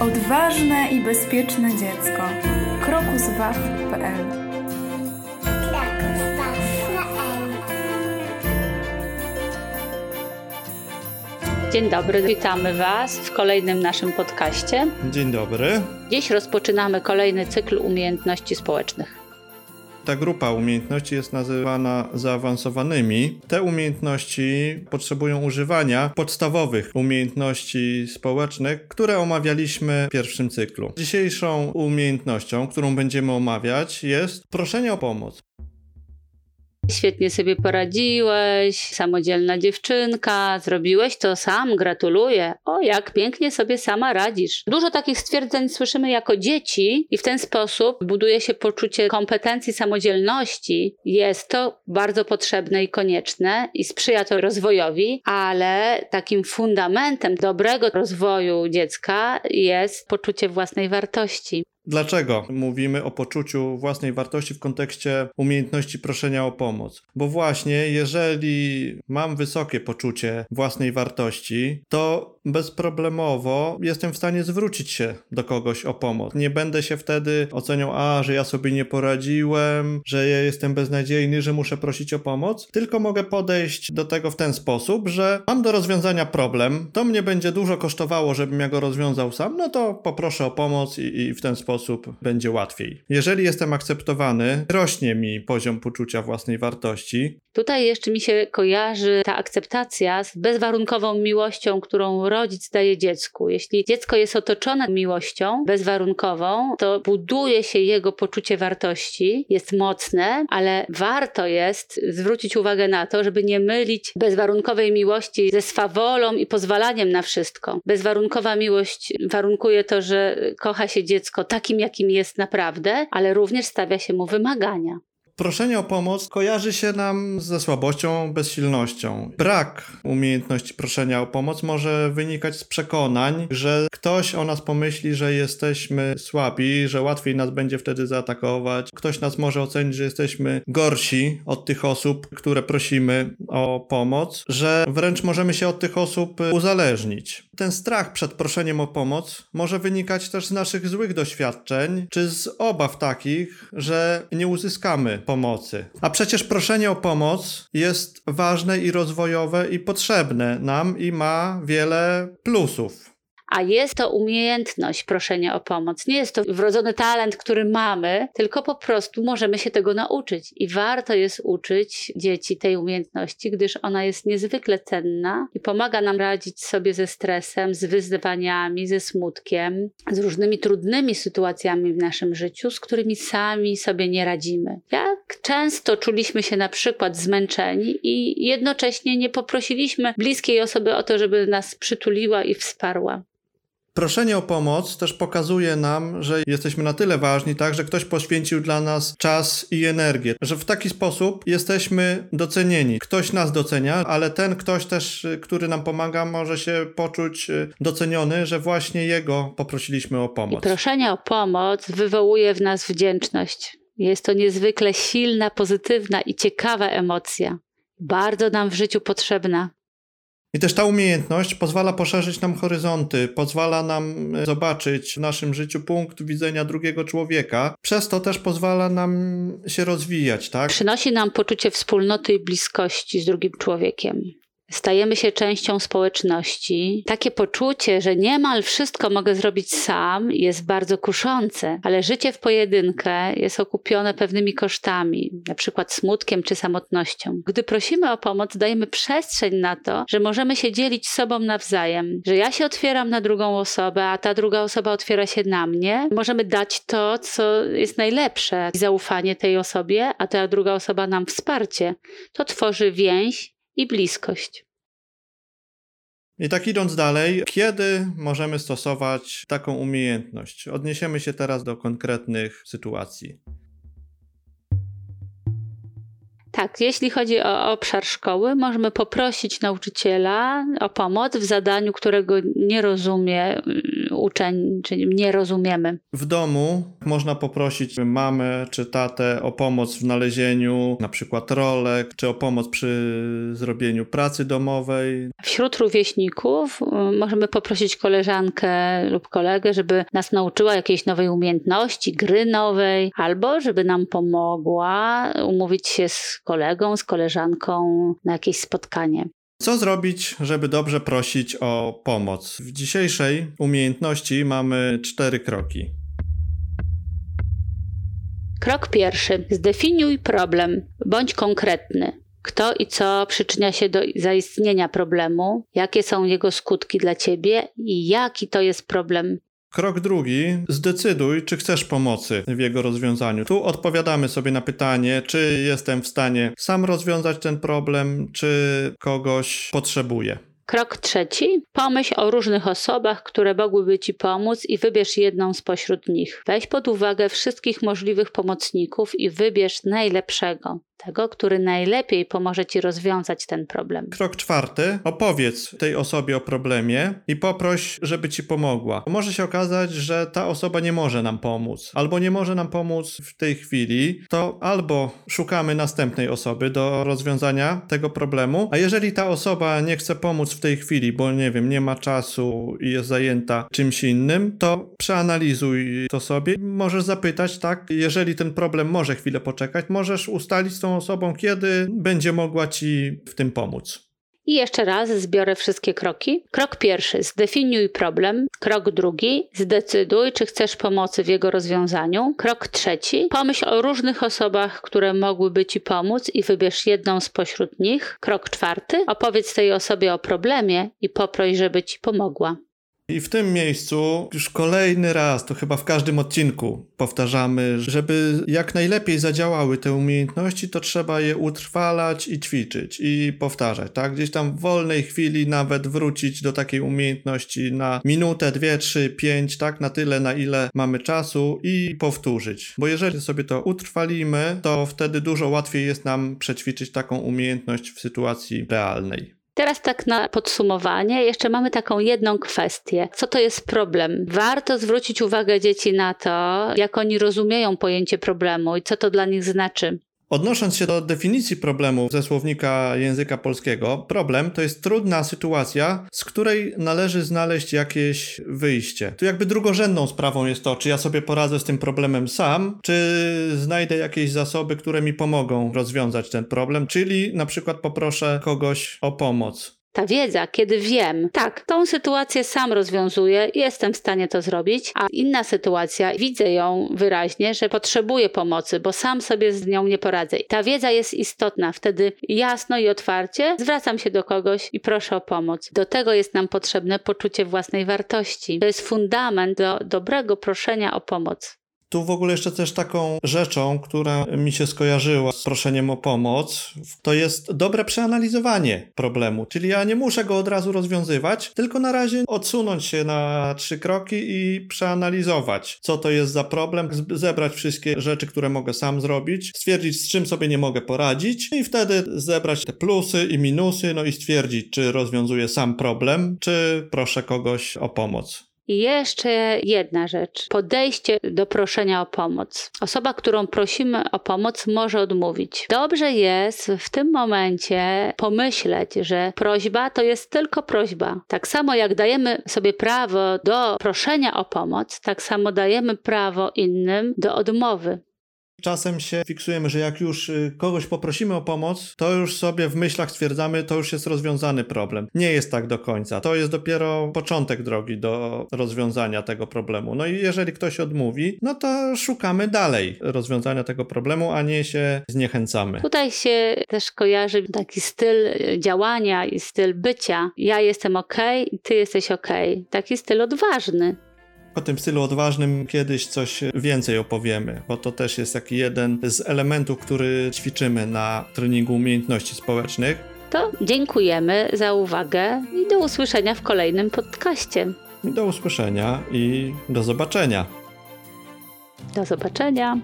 Odważne i bezpieczne dziecko. krokuswaw.pl Dzień dobry, witamy Was w kolejnym naszym podcaście. Dzień dobry. Dziś rozpoczynamy kolejny cykl umiejętności społecznych. Ta grupa umiejętności jest nazywana zaawansowanymi. Te umiejętności potrzebują używania podstawowych umiejętności społecznych, które omawialiśmy w pierwszym cyklu. Dzisiejszą umiejętnością, którą będziemy omawiać, jest proszenie o pomoc. Świetnie sobie poradziłeś, samodzielna dziewczynka, zrobiłeś to sam, gratuluję. O, jak pięknie sobie sama radzisz. Dużo takich stwierdzeń słyszymy jako dzieci i w ten sposób buduje się poczucie kompetencji, samodzielności. Jest to bardzo potrzebne i konieczne i sprzyja to rozwojowi, ale takim fundamentem dobrego rozwoju dziecka jest poczucie własnej wartości. Dlaczego mówimy o poczuciu własnej wartości w kontekście umiejętności proszenia o pomoc? Bo właśnie, jeżeli mam wysokie poczucie własnej wartości, to bezproblemowo jestem w stanie zwrócić się do kogoś o pomoc. Nie będę się wtedy oceniał, a że ja sobie nie poradziłem, że ja jestem beznadziejny, że muszę prosić o pomoc, tylko mogę podejść do tego w ten sposób, że mam do rozwiązania problem, to mnie będzie dużo kosztowało, żebym ja go rozwiązał sam, no to poproszę o pomoc i, i w ten sposób będzie łatwiej. Jeżeli jestem akceptowany, rośnie mi poziom poczucia własnej wartości. Tutaj jeszcze mi się kojarzy ta akceptacja z bezwarunkową miłością, którą rodzic daje dziecku. Jeśli dziecko jest otoczone miłością bezwarunkową, to buduje się jego poczucie wartości, jest mocne, ale warto jest zwrócić uwagę na to, żeby nie mylić bezwarunkowej miłości ze swawolą i pozwalaniem na wszystko. Bezwarunkowa miłość warunkuje to, że kocha się dziecko takim, jakim jest naprawdę, ale również stawia się mu wymagania. Proszenie o pomoc kojarzy się nam ze słabością, bezsilnością. Brak umiejętności proszenia o pomoc może wynikać z przekonań, że ktoś o nas pomyśli, że jesteśmy słabi, że łatwiej nas będzie wtedy zaatakować. Ktoś nas może ocenić, że jesteśmy gorsi od tych osób, które prosimy o pomoc, że wręcz możemy się od tych osób uzależnić. Ten strach przed proszeniem o pomoc może wynikać też z naszych złych doświadczeń, czy z obaw takich, że nie uzyskamy pomocy. A przecież proszenie o pomoc jest ważne i rozwojowe i potrzebne nam i ma wiele plusów a jest to umiejętność proszenia o pomoc. Nie jest to wrodzony talent, który mamy, tylko po prostu możemy się tego nauczyć. I warto jest uczyć dzieci tej umiejętności, gdyż ona jest niezwykle cenna i pomaga nam radzić sobie ze stresem, z wyzwaniami, ze smutkiem, z różnymi trudnymi sytuacjami w naszym życiu, z którymi sami sobie nie radzimy. Jak często czuliśmy się na przykład zmęczeni i jednocześnie nie poprosiliśmy bliskiej osoby o to, żeby nas przytuliła i wsparła. Proszenie o pomoc też pokazuje nam, że jesteśmy na tyle ważni, tak, że ktoś poświęcił dla nas czas i energię, że w taki sposób jesteśmy docenieni. Ktoś nas docenia, ale ten ktoś też, który nam pomaga, może się poczuć y, doceniony, że właśnie jego poprosiliśmy o pomoc. I proszenie o pomoc wywołuje w nas wdzięczność. Jest to niezwykle silna, pozytywna i ciekawa emocja. Bardzo nam w życiu potrzebna. I też ta umiejętność pozwala poszerzyć nam horyzonty, pozwala nam e, zobaczyć w naszym życiu punkt widzenia drugiego człowieka. Przez to też pozwala nam się rozwijać, tak? Przynosi nam poczucie wspólnoty i bliskości z drugim człowiekiem stajemy się częścią społeczności. Takie poczucie, że niemal wszystko mogę zrobić sam, jest bardzo kuszące, ale życie w pojedynkę jest okupione pewnymi kosztami, na przykład smutkiem czy samotnością. Gdy prosimy o pomoc, dajemy przestrzeń na to, że możemy się dzielić sobą nawzajem, że ja się otwieram na drugą osobę, a ta druga osoba otwiera się na mnie. Możemy dać to, co jest najlepsze, zaufanie tej osobie, a ta druga osoba nam wsparcie. To tworzy więź i bliskość. I tak idąc dalej, kiedy możemy stosować taką umiejętność? Odniesiemy się teraz do konkretnych sytuacji. Tak, jeśli chodzi o obszar szkoły, możemy poprosić nauczyciela o pomoc w zadaniu, którego nie rozumie y, uczeń, czyli nie rozumiemy. W domu można poprosić mamę czy tatę o pomoc w znalezieniu na przykład rolek, czy o pomoc przy zrobieniu pracy domowej. Wśród rówieśników y, możemy poprosić koleżankę lub kolegę, żeby nas nauczyła jakiejś nowej umiejętności, gry nowej, albo żeby nam pomogła umówić się z kolegą, z koleżanką na jakieś spotkanie. Co zrobić, żeby dobrze prosić o pomoc? W dzisiejszej umiejętności mamy cztery kroki. Krok pierwszy. Zdefiniuj problem. Bądź konkretny. Kto i co przyczynia się do zaistnienia problemu, jakie są jego skutki dla ciebie i jaki to jest problem Krok drugi, zdecyduj, czy chcesz pomocy w jego rozwiązaniu. Tu odpowiadamy sobie na pytanie, czy jestem w stanie sam rozwiązać ten problem, czy kogoś potrzebuję. Krok trzeci. Pomyśl o różnych osobach, które mogłyby Ci pomóc i wybierz jedną spośród nich. Weź pod uwagę wszystkich możliwych pomocników i wybierz najlepszego tego, który najlepiej pomoże ci rozwiązać ten problem. Krok czwarty. Opowiedz tej osobie o problemie i poproś, żeby ci pomogła. Może się okazać, że ta osoba nie może nam pomóc, albo nie może nam pomóc w tej chwili, to albo szukamy następnej osoby do rozwiązania tego problemu, a jeżeli ta osoba nie chce pomóc w tej chwili, bo nie wiem, nie ma czasu i jest zajęta czymś innym, to przeanalizuj to sobie. Możesz zapytać, tak, jeżeli ten problem może chwilę poczekać, możesz ustalić z osobą, kiedy będzie mogła ci w tym pomóc. I jeszcze raz zbiorę wszystkie kroki. Krok pierwszy: zdefiniuj problem. Krok drugi: zdecyduj, czy chcesz pomocy w jego rozwiązaniu. Krok trzeci: pomyśl o różnych osobach, które mogłyby ci pomóc i wybierz jedną spośród nich. Krok czwarty: opowiedz tej osobie o problemie i poproś, żeby ci pomogła. I w tym miejscu już kolejny raz, to chyba w każdym odcinku powtarzamy, żeby jak najlepiej zadziałały te umiejętności, to trzeba je utrwalać i ćwiczyć i powtarzać, tak? Gdzieś tam w wolnej chwili nawet wrócić do takiej umiejętności na minutę, dwie, trzy, pięć, tak? Na tyle, na ile mamy czasu i powtórzyć. Bo jeżeli sobie to utrwalimy, to wtedy dużo łatwiej jest nam przećwiczyć taką umiejętność w sytuacji realnej. Teraz tak na podsumowanie, jeszcze mamy taką jedną kwestię. Co to jest problem? Warto zwrócić uwagę dzieci na to, jak oni rozumieją pojęcie problemu i co to dla nich znaczy. Odnosząc się do definicji problemu ze słownika języka polskiego, problem to jest trudna sytuacja, z której należy znaleźć jakieś wyjście. Tu jakby drugorzędną sprawą jest to, czy ja sobie poradzę z tym problemem sam, czy znajdę jakieś zasoby, które mi pomogą rozwiązać ten problem, czyli na przykład poproszę kogoś o pomoc. Ta wiedza, kiedy wiem, tak, tą sytuację sam rozwiązuję, jestem w stanie to zrobić, a inna sytuacja, widzę ją wyraźnie, że potrzebuję pomocy, bo sam sobie z nią nie poradzę. Ta wiedza jest istotna, wtedy jasno i otwarcie zwracam się do kogoś i proszę o pomoc. Do tego jest nam potrzebne poczucie własnej wartości. To jest fundament do dobrego proszenia o pomoc. Tu w ogóle jeszcze też taką rzeczą, która mi się skojarzyła z proszeniem o pomoc, to jest dobre przeanalizowanie problemu. Czyli ja nie muszę go od razu rozwiązywać, tylko na razie odsunąć się na trzy kroki i przeanalizować, co to jest za problem, zebrać wszystkie rzeczy, które mogę sam zrobić, stwierdzić, z czym sobie nie mogę poradzić i wtedy zebrać te plusy i minusy, no i stwierdzić, czy rozwiązuję sam problem, czy proszę kogoś o pomoc. I jeszcze jedna rzecz. Podejście do proszenia o pomoc. Osoba, którą prosimy o pomoc, może odmówić. Dobrze jest w tym momencie pomyśleć, że prośba to jest tylko prośba. Tak samo jak dajemy sobie prawo do proszenia o pomoc, tak samo dajemy prawo innym do odmowy. Czasem się fiksujemy, że jak już y, kogoś poprosimy o pomoc, to już sobie w myślach stwierdzamy, to już jest rozwiązany problem. Nie jest tak do końca. To jest dopiero początek drogi do rozwiązania tego problemu. No i jeżeli ktoś odmówi, no to szukamy dalej rozwiązania tego problemu, a nie się zniechęcamy. Tutaj się też kojarzy taki styl działania i styl bycia. Ja jestem ok, ty jesteś ok. Taki styl odważny. O tym stylu odważnym kiedyś coś więcej opowiemy, bo to też jest taki jeden z elementów, który ćwiczymy na treningu umiejętności społecznych. To dziękujemy za uwagę i do usłyszenia w kolejnym podcaście. Do usłyszenia i do zobaczenia. Do zobaczenia.